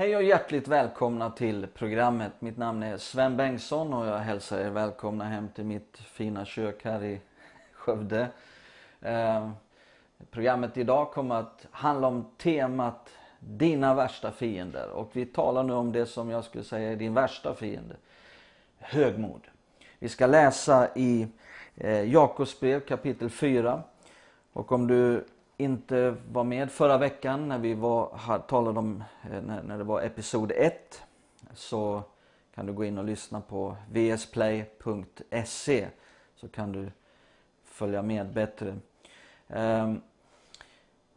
Hej och hjärtligt välkomna till programmet. Mitt namn är Sven Bengtsson och jag hälsar er välkomna hem till mitt fina kök här i Skövde. Eh, programmet idag kommer att handla om temat Dina värsta fiender. Och vi talar nu om det som jag skulle säga är din värsta fiende. Högmod. Vi ska läsa i eh, Jakobs brev kapitel 4. Och om du inte var med förra veckan när vi var, talade om eh, när, när det var episod 1 så kan du gå in och lyssna på vsplay.se så kan du följa med bättre. Ehm,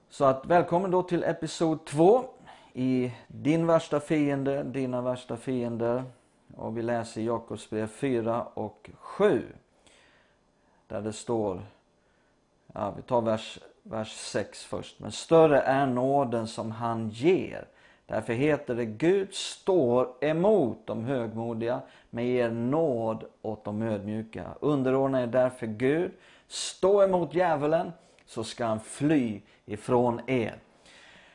så att välkommen då till episod 2 i Din värsta fiende, Dina värsta fiender. Och vi läser Jakobs brev 4 och 7. Där det står, ja vi tar vers vers 6 först. Men större är nåden som han ger. Därför heter det Gud står emot de högmodiga men ger nåd åt de ödmjuka. Underordna er därför Gud. Stå emot djävulen så ska han fly ifrån er.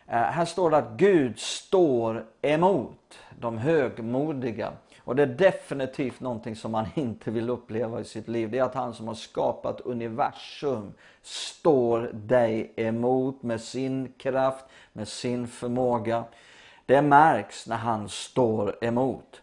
Eh, här står det att Gud står emot de högmodiga. Och det är definitivt någonting som man inte vill uppleva i sitt liv. Det är att han som har skapat universum står dig emot med sin kraft, med sin förmåga. Det märks när han står emot.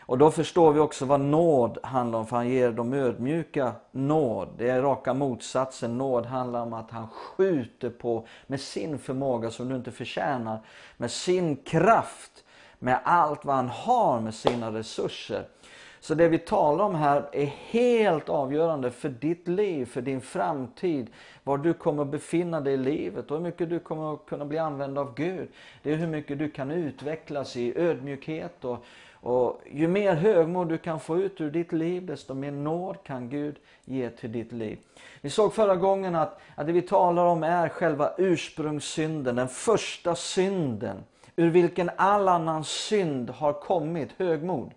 Och då förstår vi också vad nåd handlar om, för han ger de ödmjuka nåd. Det är raka motsatsen. Nåd handlar om att han skjuter på med sin förmåga som du inte förtjänar, med sin kraft med allt vad han har med sina resurser. Så det vi talar om här är helt avgörande för ditt liv, för din framtid. Var du kommer att befinna dig i livet och hur mycket du kommer att kunna bli använd av Gud. Det är hur mycket du kan utvecklas i ödmjukhet och, och ju mer högmod du kan få ut ur ditt liv, desto mer nåd kan Gud ge till ditt liv. Vi såg förra gången att, att det vi talar om är själva ursprungssynden, den första synden ur vilken all annan synd har kommit, högmod.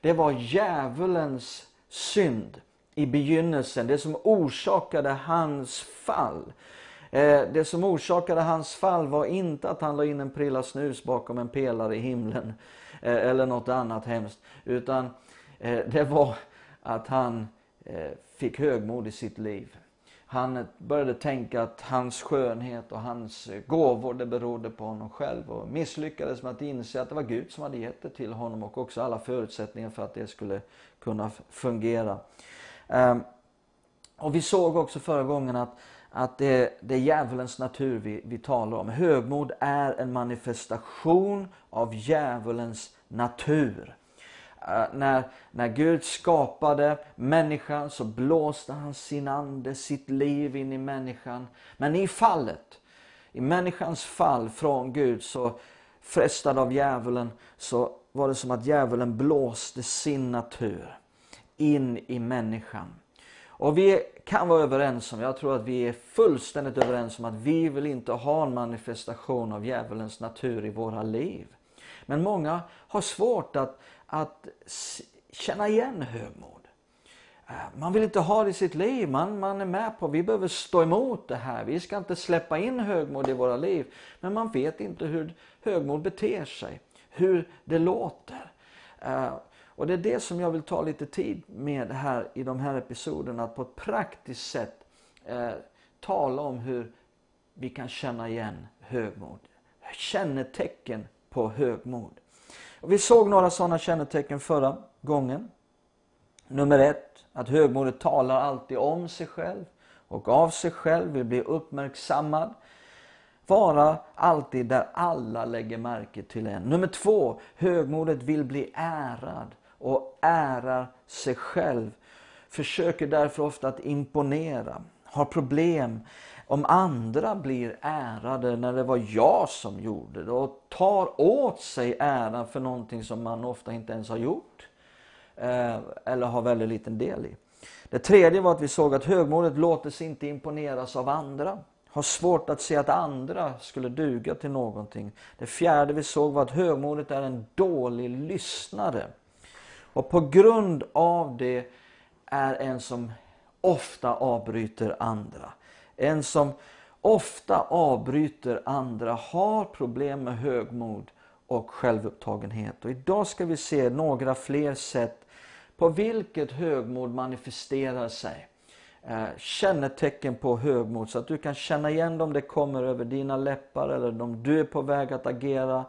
Det var djävulens synd i begynnelsen, det som orsakade hans fall. Eh, det som orsakade hans fall var inte att han la in en prilla snus bakom en pelare i himlen eh, eller något annat hemskt. Utan eh, det var att han fick högmod i sitt liv. Han började tänka att hans skönhet och hans gåvor det berodde på honom själv och misslyckades med att inse att det var Gud som hade gett det till honom och också alla förutsättningar för att det skulle kunna fungera. Ehm, och vi såg också förra gången att, att det, det är djävulens natur vi, vi talar om. Högmod är en manifestation av djävulens natur. Eh, när, när Gud skapade människan så blåste han sin ande, sitt liv in i människan. Men i fallet, i människans fall från Gud så frestad av djävulen så var det som att djävulen blåste sin natur in i människan. Och vi kan vara överens om, jag tror att vi är fullständigt överens om att vi vill inte ha en manifestation av djävulens natur i våra liv. Men många har svårt att, att känna igen högmod. Eh, man vill inte ha det i sitt liv. Man, man är med på vi behöver stå emot det här. Vi ska inte släppa in högmod i våra liv. Men man vet inte hur högmod beter sig. Hur det låter. Eh, och det är det som jag vill ta lite tid med här i de här episoderna. Att på ett praktiskt sätt eh, tala om hur vi kan känna igen högmod. Kännetecken på högmod. Och vi såg några sådana kännetecken förra gången. Nummer ett, att högmodet talar alltid om sig själv och av sig själv, vill bli uppmärksammad. Vara alltid där alla lägger märke till en. Nummer två, högmodet vill bli ärad och ärar sig själv. Försöker därför ofta att imponera. Har problem om andra blir ärade när det var jag som gjorde det och tar åt sig äran för någonting som man ofta inte ens har gjort eh, eller har väldigt liten del i. Det tredje var att vi såg att högmodet låter sig inte imponeras av andra. Har svårt att se att andra skulle duga till någonting. Det fjärde vi såg var att högmodet är en dålig lyssnare. Och på grund av det är en som ofta avbryter andra. En som ofta avbryter andra, har problem med högmod och självupptagenhet. Och idag ska vi se några fler sätt på vilket högmod manifesterar sig. Eh, kännetecken på högmod så att du kan känna igen dem det kommer över dina läppar eller om du är på väg att agera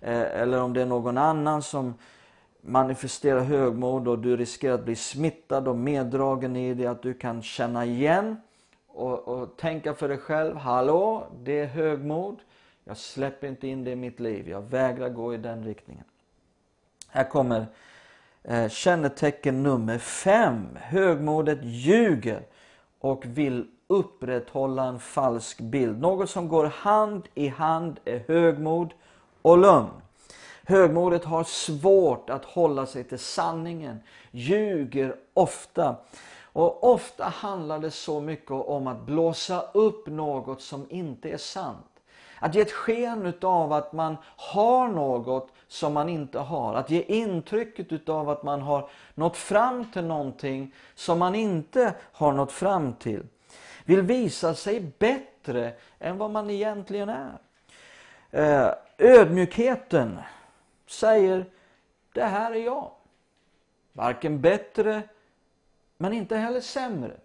eh, eller om det är någon annan som manifesterar högmod och du riskerar att bli smittad och meddragen i det att du kan känna igen och, och tänka för dig själv, hallå, det är högmod. Jag släpper inte in det i mitt liv, jag vägrar gå i den riktningen. Här kommer eh, kännetecken nummer fem. Högmodet ljuger och vill upprätthålla en falsk bild. Något som går hand i hand är högmod och lögn. Högmodet har svårt att hålla sig till sanningen, ljuger ofta. Och ofta handlar det så mycket om att blåsa upp något som inte är sant. Att ge ett sken av att man har något som man inte har. Att ge intrycket av att man har nått fram till någonting som man inte har nått fram till. Vill visa sig bättre än vad man egentligen är. Eh, ödmjukheten säger, det här är jag. Varken bättre men inte heller sämre.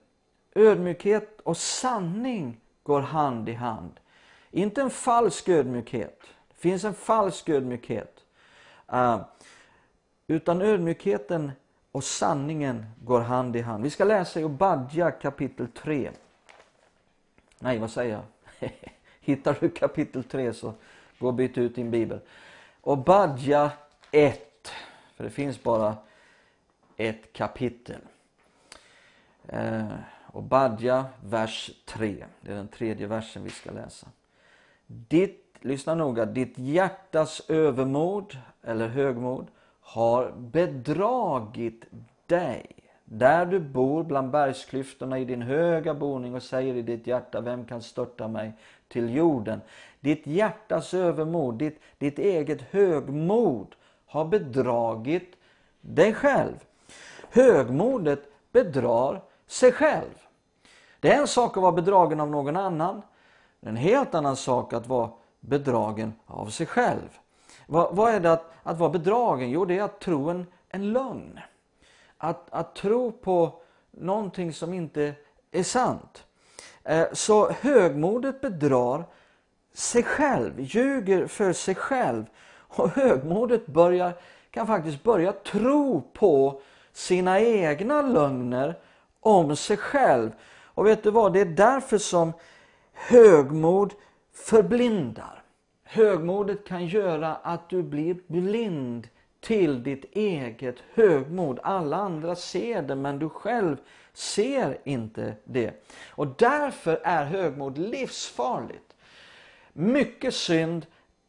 Ödmjukhet och sanning går hand i hand. Inte en falsk ödmjukhet. Det finns en falsk ödmjukhet. Uh, utan ödmjukheten och sanningen går hand i hand. Vi ska läsa i Obadja kapitel 3. Nej, vad säger jag? Hittar du kapitel 3 så gå och byt ut din bibel. Obadja 1. För det finns bara ett kapitel. Eh, Obadja vers 3. Det är den tredje versen vi ska läsa. Ditt, lyssna noga, ditt hjärtas övermod eller högmod har bedragit dig. Där du bor bland bergsklyftorna i din höga boning och säger i ditt hjärta, vem kan störta mig till jorden? Ditt hjärtas övermod, ditt, ditt eget högmod har bedragit dig själv. Högmodet bedrar sig själv. Det är en sak att vara bedragen av någon annan. En helt annan sak att vara bedragen av sig själv. Vad, vad är det att, att vara bedragen? Jo, det är att tro en, en lögn. Att, att tro på någonting som inte är sant. Eh, så högmodet bedrar sig själv, ljuger för sig själv. Och högmodet börjar, kan faktiskt börja tro på sina egna lögner om sig själv. Och vet du vad, det är därför som högmod förblindar. Högmodet kan göra att du blir blind till ditt eget högmod. Alla andra ser det men du själv ser inte det. Och därför är högmod livsfarligt. Mycket synd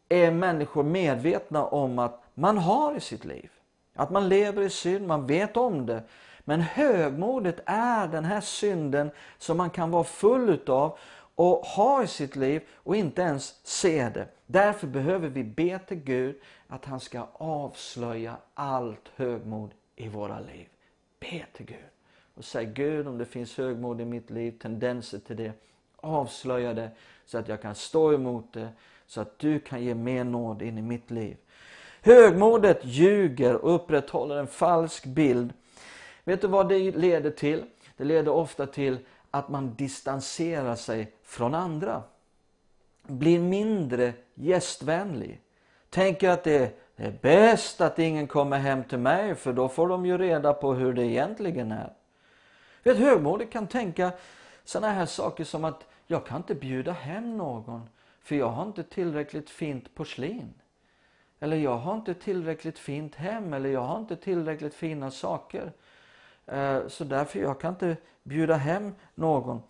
är människor medvetna om att man har i sitt liv. Att man lever i synd, man vet om det. Men högmodet är den här synden som man kan vara full utav och ha i sitt liv och inte ens se det. Därför behöver vi be till Gud att han ska avslöja allt högmod i våra liv. Be till Gud och säg Gud om det finns högmod i mitt liv, tendenser till det. Avslöja det så att jag kan stå emot det, så att du kan ge mer nåd in i mitt liv. Högmodet ljuger och upprätthåller en falsk bild Vet du vad det leder till? Det leder ofta till att man distanserar sig från andra. Blir mindre gästvänlig. Tänker att det är bäst att ingen kommer hem till mig för då får de ju reda på hur det egentligen är. Vet, högmodig kan tänka sådana här saker som att jag kan inte bjuda hem någon för jag har inte tillräckligt fint porslin. Eller jag har inte tillräckligt fint hem eller jag har inte tillräckligt fina saker. Eh, så därför jag kan inte bjuda hem någon.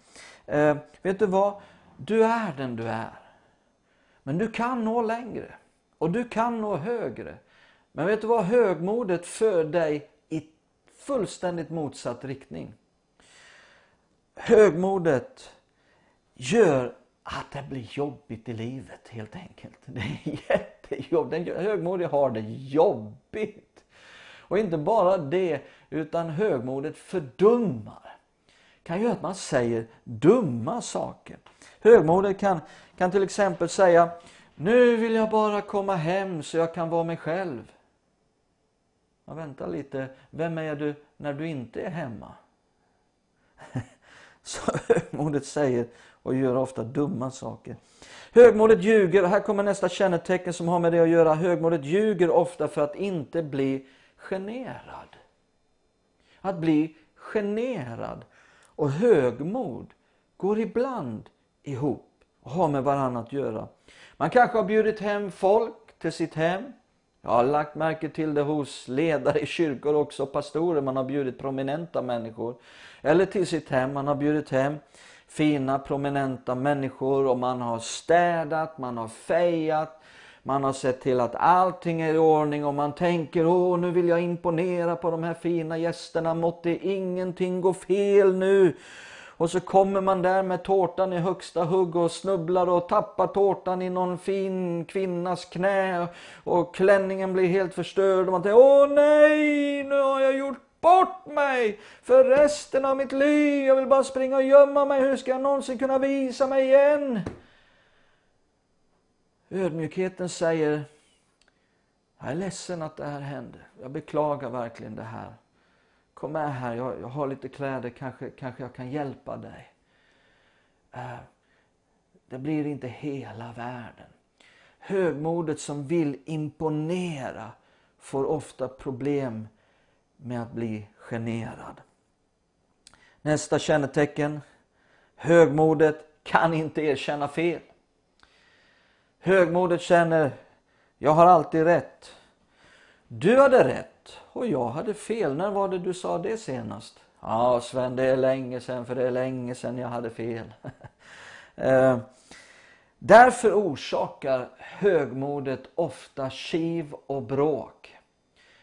Eh, vet du vad? Du är den du är. Men du kan nå längre. Och du kan nå högre. Men vet du vad? Högmodet för dig i fullständigt motsatt riktning. Högmodet gör att det blir jobbigt i livet helt enkelt. Det är jättejobbigt. Den högmodiga har det jobbigt. Och inte bara det, utan högmodet fördummar. Kan göra att man säger dumma saker. Högmodet kan, kan till exempel säga Nu vill jag bara komma hem så jag kan vara mig själv. Ja, vänta lite, vem är du när du inte är hemma? Så högmodet säger och gör ofta dumma saker. Högmodet ljuger, här kommer nästa kännetecken som har med det att göra. Högmodet ljuger ofta för att inte bli generad. Att bli generad och högmod går ibland ihop och har med varandra att göra. Man kanske har bjudit hem folk till sitt hem. Jag har lagt märke till det hos ledare i kyrkor också, pastorer. Man har bjudit prominenta människor. Eller till sitt hem. Man har bjudit hem fina prominenta människor och man har städat, man har fejat. Man har sett till att allting är i ordning och man tänker åh nu vill jag imponera på de här fina gästerna. Måtte ingenting gå fel nu. Och så kommer man där med tårtan i högsta hugg och snubblar och tappar tårtan i någon fin kvinnas knä. Och klänningen blir helt förstörd och man tänker åh nej, nu har jag gjort bort mig för resten av mitt liv. Jag vill bara springa och gömma mig. Hur ska jag någonsin kunna visa mig igen? Ödmjukheten säger jag är ledsen att det här hände. Jag beklagar verkligen det här. Kom med här, jag, jag har lite kläder, kanske, kanske jag kan hjälpa dig. Uh, det blir inte hela världen. Högmodet som vill imponera får ofta problem med att bli generad. Nästa kännetecken. Högmodet kan inte erkänna fel. Högmodet känner, jag har alltid rätt. Du hade rätt och jag hade fel. När var det du sa det senast? Ja Sven, det är länge sedan för det är länge sedan jag hade fel. eh, därför orsakar högmodet ofta kiv och bråk.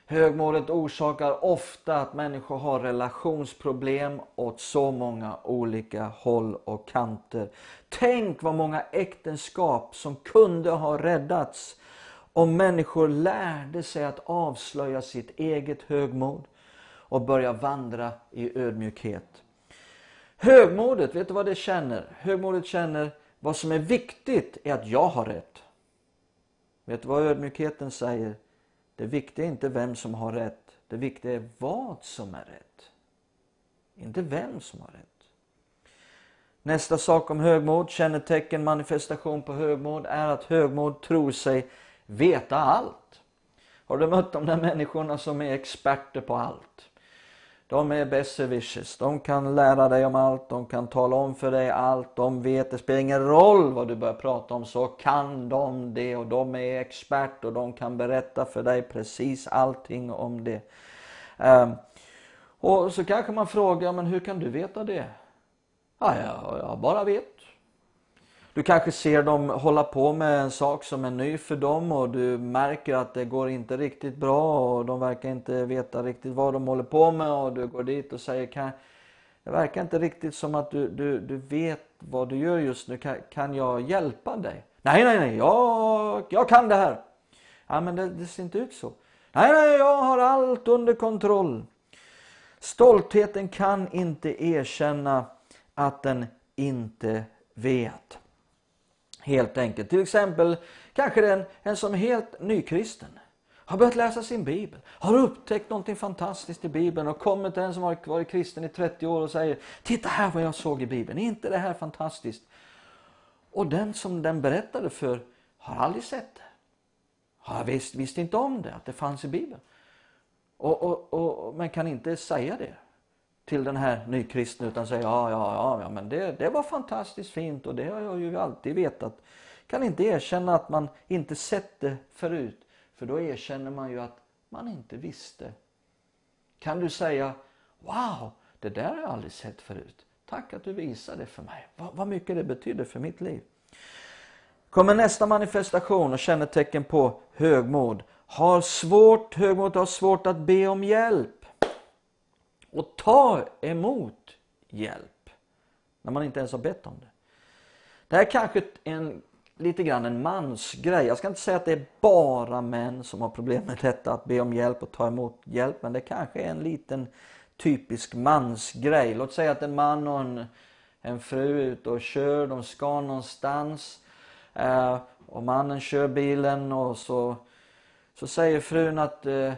Högmodet orsakar ofta att människor har relationsproblem åt så många olika håll och kanter. Tänk vad många äktenskap som kunde ha räddats om människor lärde sig att avslöja sitt eget högmod och börja vandra i ödmjukhet. Högmodet, vet du vad det känner? Högmodet känner vad som är viktigt är att jag har rätt. Vet du vad ödmjukheten säger? Det viktiga är inte vem som har rätt. Det viktiga är vad som är rätt. Inte vem som har rätt. Nästa sak om högmod, kännetecken, manifestation på högmod är att högmod tror sig veta allt. Har du mött de där människorna som är experter på allt? De är besserwishers. De kan lära dig om allt, de kan tala om för dig allt. De vet, det spelar ingen roll vad du börjar prata om så kan de det och de är expert och de kan berätta för dig precis allting om det. Ehm, och så kanske man frågar, men hur kan du veta det? Ja, jag, jag bara vet. Du kanske ser dem hålla på med en sak som är ny för dem och du märker att det går inte riktigt bra och de verkar inte veta riktigt vad de håller på med och du går dit och säger kan, det verkar inte riktigt som att du, du, du vet vad du gör just nu, kan, kan jag hjälpa dig? Nej, nej, nej, jag, jag kan det här. Ja, men det, det ser inte ut så. Nej, nej, jag har allt under kontroll. Stoltheten kan inte erkänna att den inte vet. Helt enkelt. Till exempel kanske det är en, en som är helt nykristen. Har börjat läsa sin bibel. Har upptäckt någonting fantastiskt i bibeln och kommer till en som har varit kristen i 30 år och säger Titta här vad jag såg i bibeln. Är inte det här fantastiskt? Och den som den berättade för har aldrig sett det. Har visst, visste inte om det, att det fanns i bibeln. Och, och, och, men kan inte säga det till den här nykristne utan säger ja, ja, ja, ja men det, det var fantastiskt fint och det har jag ju alltid vetat. Kan inte erkänna att man inte sett det förut för då erkänner man ju att man inte visste. Kan du säga wow, det där har jag aldrig sett förut. Tack att du visade det för mig. Vad, vad mycket det betyder för mitt liv. Kommer nästa manifestation och kännetecken på högmod. Har svårt, högmod har svårt att be om hjälp och ta emot hjälp när man inte ens har bett om det. Det här är kanske en, lite grann en mansgrej. Jag ska inte säga att det är bara män som har problem med detta, att be om hjälp och ta emot hjälp. Men det kanske är en liten typisk mansgrej. Låt säga att en man och en, en fru är ute och kör, de ska någonstans. Eh, och mannen kör bilen och så, så säger frun att eh,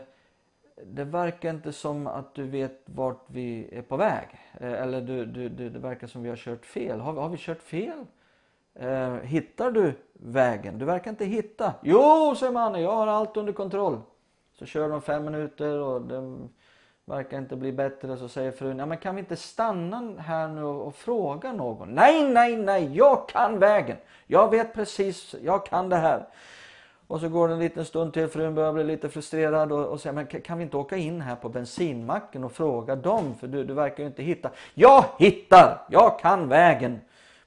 det verkar inte som att du vet vart vi är på väg. Eh, eller du, du, du, det verkar som vi har kört fel. Har, har vi kört fel? Eh, hittar du vägen? Du verkar inte hitta. Jo, säger mannen, jag har allt under kontroll. Så kör de fem minuter och det verkar inte bli bättre. Så säger frun, ja men kan vi inte stanna här nu och, och fråga någon? Nej, nej, nej, jag kan vägen. Jag vet precis, jag kan det här. Och så går det en liten stund till, frun börjar bli lite frustrerad och, och säger, men kan vi inte åka in här på bensinmacken och fråga dem? För du, du verkar ju inte hitta. Jag hittar! Jag kan vägen!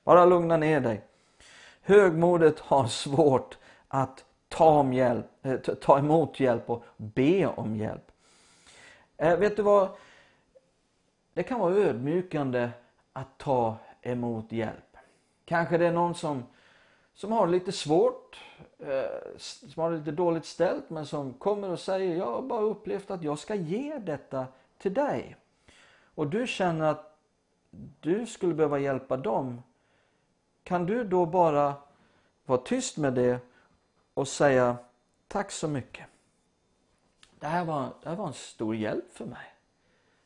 Bara lugna ner dig. Högmodet har svårt att ta, om hjälp, eh, ta emot hjälp och be om hjälp. Eh, vet du vad? Det kan vara ödmjukande att ta emot hjälp. Kanske det är någon som, som har lite svårt, eh, som har lite dåligt ställt men som kommer och säger jag har bara upplevt att jag ska ge detta till dig. Och du känner att du skulle behöva hjälpa dem. Kan du då bara vara tyst med det och säga tack så mycket. Det här, var, det här var en stor hjälp för mig.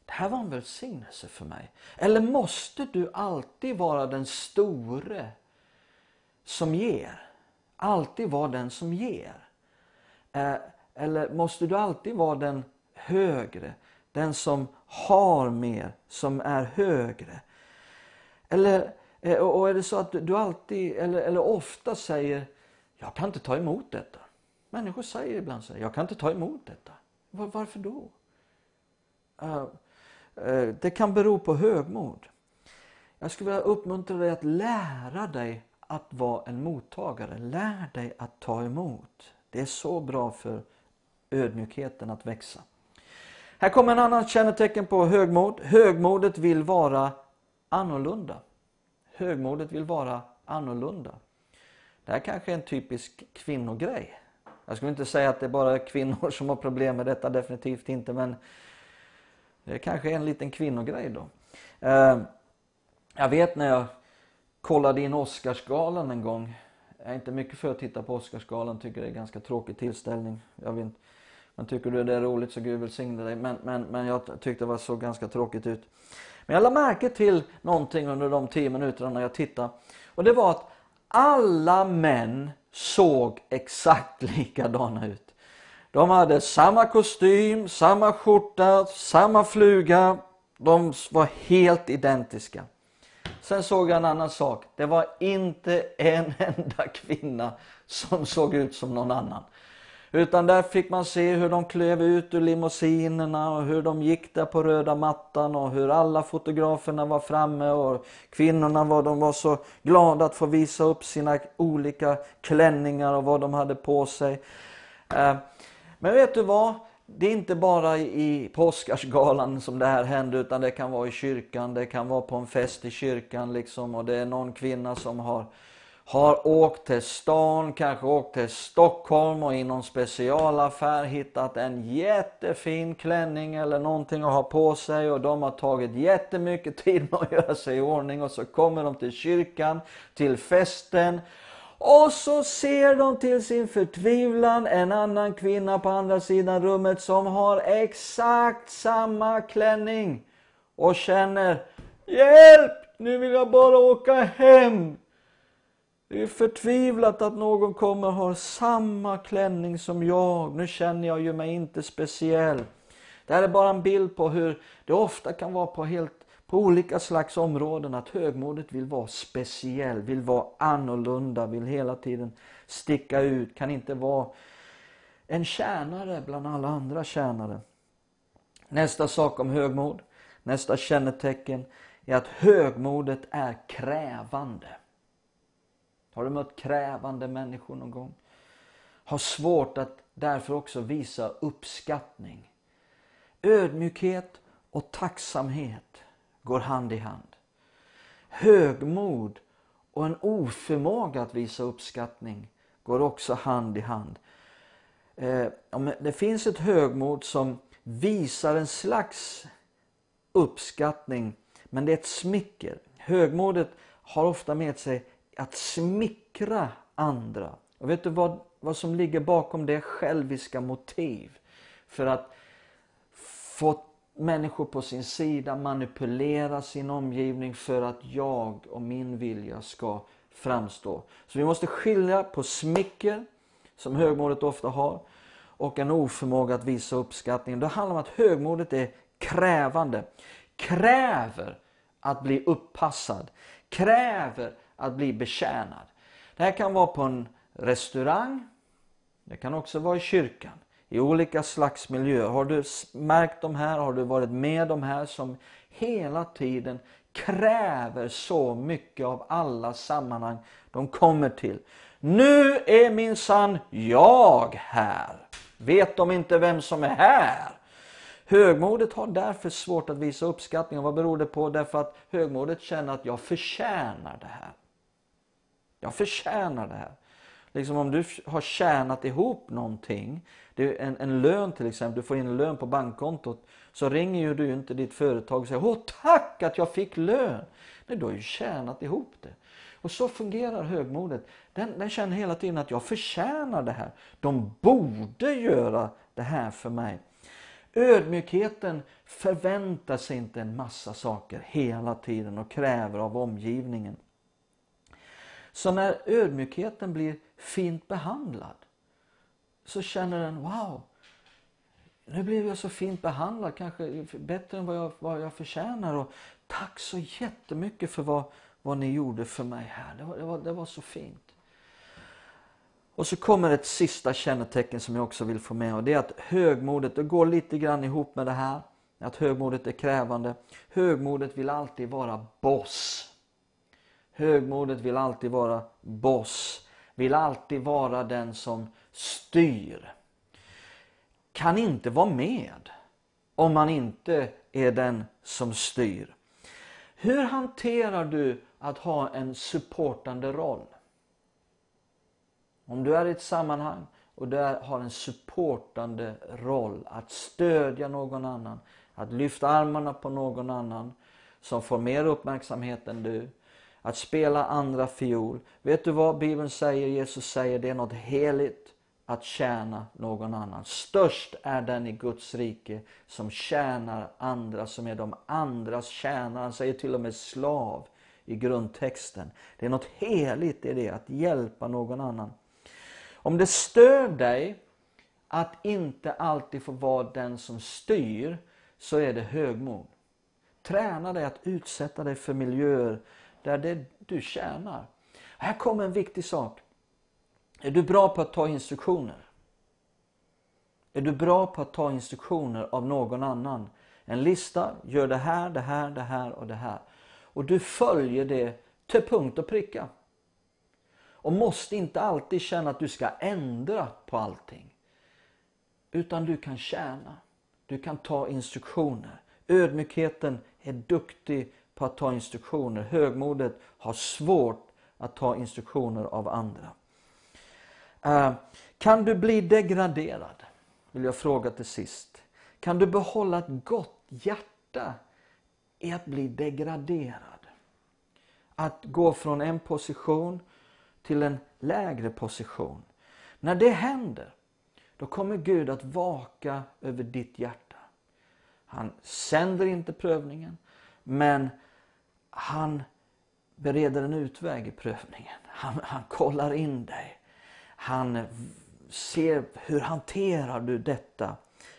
Det här var en välsignelse för mig. Eller måste du alltid vara den store som ger? Alltid vara den som ger? Eh, eller måste du alltid vara den högre? Den som har mer, som är högre? Eller eh, och är det så att du alltid eller, eller ofta säger jag kan inte ta emot detta. Människor säger ibland så jag kan inte ta emot detta. Var, varför då? Uh, uh, det kan bero på högmod. Jag skulle vilja uppmuntra dig att lära dig att vara en mottagare. Lär dig att ta emot. Det är så bra för ödmjukheten att växa. Här kommer en annan kännetecken på högmod. Högmodet vill vara annorlunda. Högmodet vill vara annorlunda. Det här kanske är en typisk kvinnogrej. Jag skulle inte säga att det är bara kvinnor som har problem med detta, definitivt inte. Men det kanske är en liten kvinnogrej då. Eh, jag vet när jag kollade in Oscarsgalan en gång. Jag är inte mycket för att titta på Oscarsgalan, tycker det är en ganska tråkig tillställning. Jag vet, men tycker du det är roligt så Gud välsigne dig. Men, men, men jag tyckte det såg ganska tråkigt ut. Men jag lade märke till någonting under de tio minuterna när jag tittade. Och det var att alla män såg exakt likadana ut. De hade samma kostym, samma skjorta, samma fluga. De var helt identiska. Sen såg jag en annan sak. Det var inte en enda kvinna som såg ut som någon annan. Utan där fick man se hur de klev ut ur limousinerna och hur de gick där på röda mattan och hur alla fotograferna var framme och kvinnorna var, de var så glada att få visa upp sina olika klänningar och vad de hade på sig. Eh, men vet du vad? Det är inte bara i påskarsgalan som det här händer utan det kan vara i kyrkan, det kan vara på en fest i kyrkan liksom och det är någon kvinna som har har åkt till stan, kanske åkt till Stockholm och i någon specialaffär hittat en jättefin klänning eller någonting att ha på sig och de har tagit jättemycket tid med att göra sig i ordning och så kommer de till kyrkan, till festen och så ser de till sin förtvivlan en annan kvinna på andra sidan rummet som har exakt samma klänning och känner Hjälp! Nu vill jag bara åka hem. Det är förtvivlat att någon kommer och har samma klänning som jag. Nu känner jag ju mig inte speciell. Det här är bara en bild på hur det ofta kan vara på, helt, på olika slags områden. Att högmodet vill vara speciell, vill vara annorlunda, vill hela tiden sticka ut. Kan inte vara en tjänare bland alla andra tjänare. Nästa sak om högmod, nästa kännetecken är att högmodet är krävande. Har du mött krävande människor någon gång? Har svårt att därför också visa uppskattning. Ödmjukhet och tacksamhet går hand i hand. Högmod och en oförmåga att visa uppskattning går också hand i hand. Eh, det finns ett högmod som visar en slags uppskattning men det är ett smicker. Högmodet har ofta med sig att smickra andra. Och vet du vad, vad som ligger bakom det? Själviska motiv. För att få människor på sin sida, manipulera sin omgivning för att jag och min vilja ska framstå. Så vi måste skilja på smicker, som högmodet ofta har, och en oförmåga att visa uppskattning. Det handlar om att högmodet är krävande. Kräver att bli uppassad. Kräver att bli betjänad. Det här kan vara på en restaurang. Det kan också vara i kyrkan. I olika slags miljöer. Har du märkt de här? Har du varit med de här som hela tiden kräver så mycket av alla sammanhang de kommer till. Nu är min sann jag här. Vet de inte vem som är här? Högmodet har därför svårt att visa uppskattning. Och vad beror det på? Därför att högmodet känner att jag förtjänar det här. Jag förtjänar det här. Liksom om du har tjänat ihop någonting, det är en, en lön till exempel, du får in en lön på bankkontot, så ringer ju du inte ditt företag och säger Åh tack att jag fick lön! Nej, du har ju tjänat ihop det. Och så fungerar högmodet. Den, den känner hela tiden att jag förtjänar det här. De borde göra det här för mig. Ödmjukheten förväntar sig inte en massa saker hela tiden och kräver av omgivningen. Så när ödmjukheten blir fint behandlad så känner den wow, nu blev jag så fint behandlad, kanske bättre än vad jag, vad jag förtjänar. Och tack så jättemycket för vad, vad ni gjorde för mig här. Det var, det var, det var så fint. Och så kommer ett sista kännetecken som jag också vill få med och det är att högmodet, det går lite grann ihop med det här. Att högmodet är krävande. Högmodet vill alltid vara boss. Högmodet vill alltid vara boss. Vill alltid vara den som styr. Kan inte vara med om man inte är den som styr. Hur hanterar du att ha en supportande roll? Om du är i ett sammanhang och du har en supportande roll, att stödja någon annan, att lyfta armarna på någon annan som får mer uppmärksamhet än du, att spela andra fiol. Vet du vad Bibeln säger? Jesus säger det är något heligt att tjäna någon annan. Störst är den i Guds rike som tjänar andra, som är de andras tjänare. Han säger till och med slav i grundtexten. Det är något heligt i det, att hjälpa någon annan. Om det stör dig att inte alltid få vara den som styr, så är det högmod. Träna dig att utsätta dig för miljöer där det du tjänar. Här kommer en viktig sak. Är du bra på att ta instruktioner? Är du bra på att ta instruktioner av någon annan? En lista, gör det här, det här, det här och det här. Och du följer det till punkt och pricka. Och måste inte alltid känna att du ska ändra på allting. Utan du kan tjäna. Du kan ta instruktioner. Ödmjukheten är duktig på att ta instruktioner. Högmodet har svårt att ta instruktioner av andra. Eh, kan du bli degraderad? Vill jag fråga till sist. Kan du behålla ett gott hjärta i att bli degraderad? Att gå från en position till en lägre position. När det händer, då kommer Gud att vaka över ditt hjärta. Han sänder inte prövningen, men han bereder en utväg i prövningen. Han, han kollar in dig. Han ser hur hanterar du detta?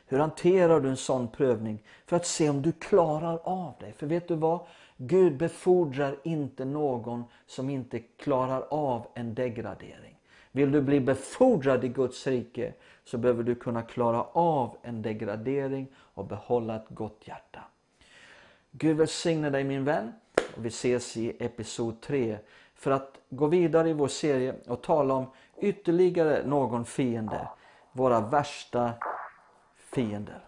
Hur hanterar du en sån prövning? För att se om du klarar av det. För vet du vad? Gud befordrar inte någon som inte klarar av en degradering. Vill du bli befordrad i Guds rike så behöver du kunna klara av en degradering och behålla ett gott hjärta. Gud välsigne dig min vän vi ses i episod 3 för att gå vidare i vår serie och tala om ytterligare någon fiende. Våra värsta fiender.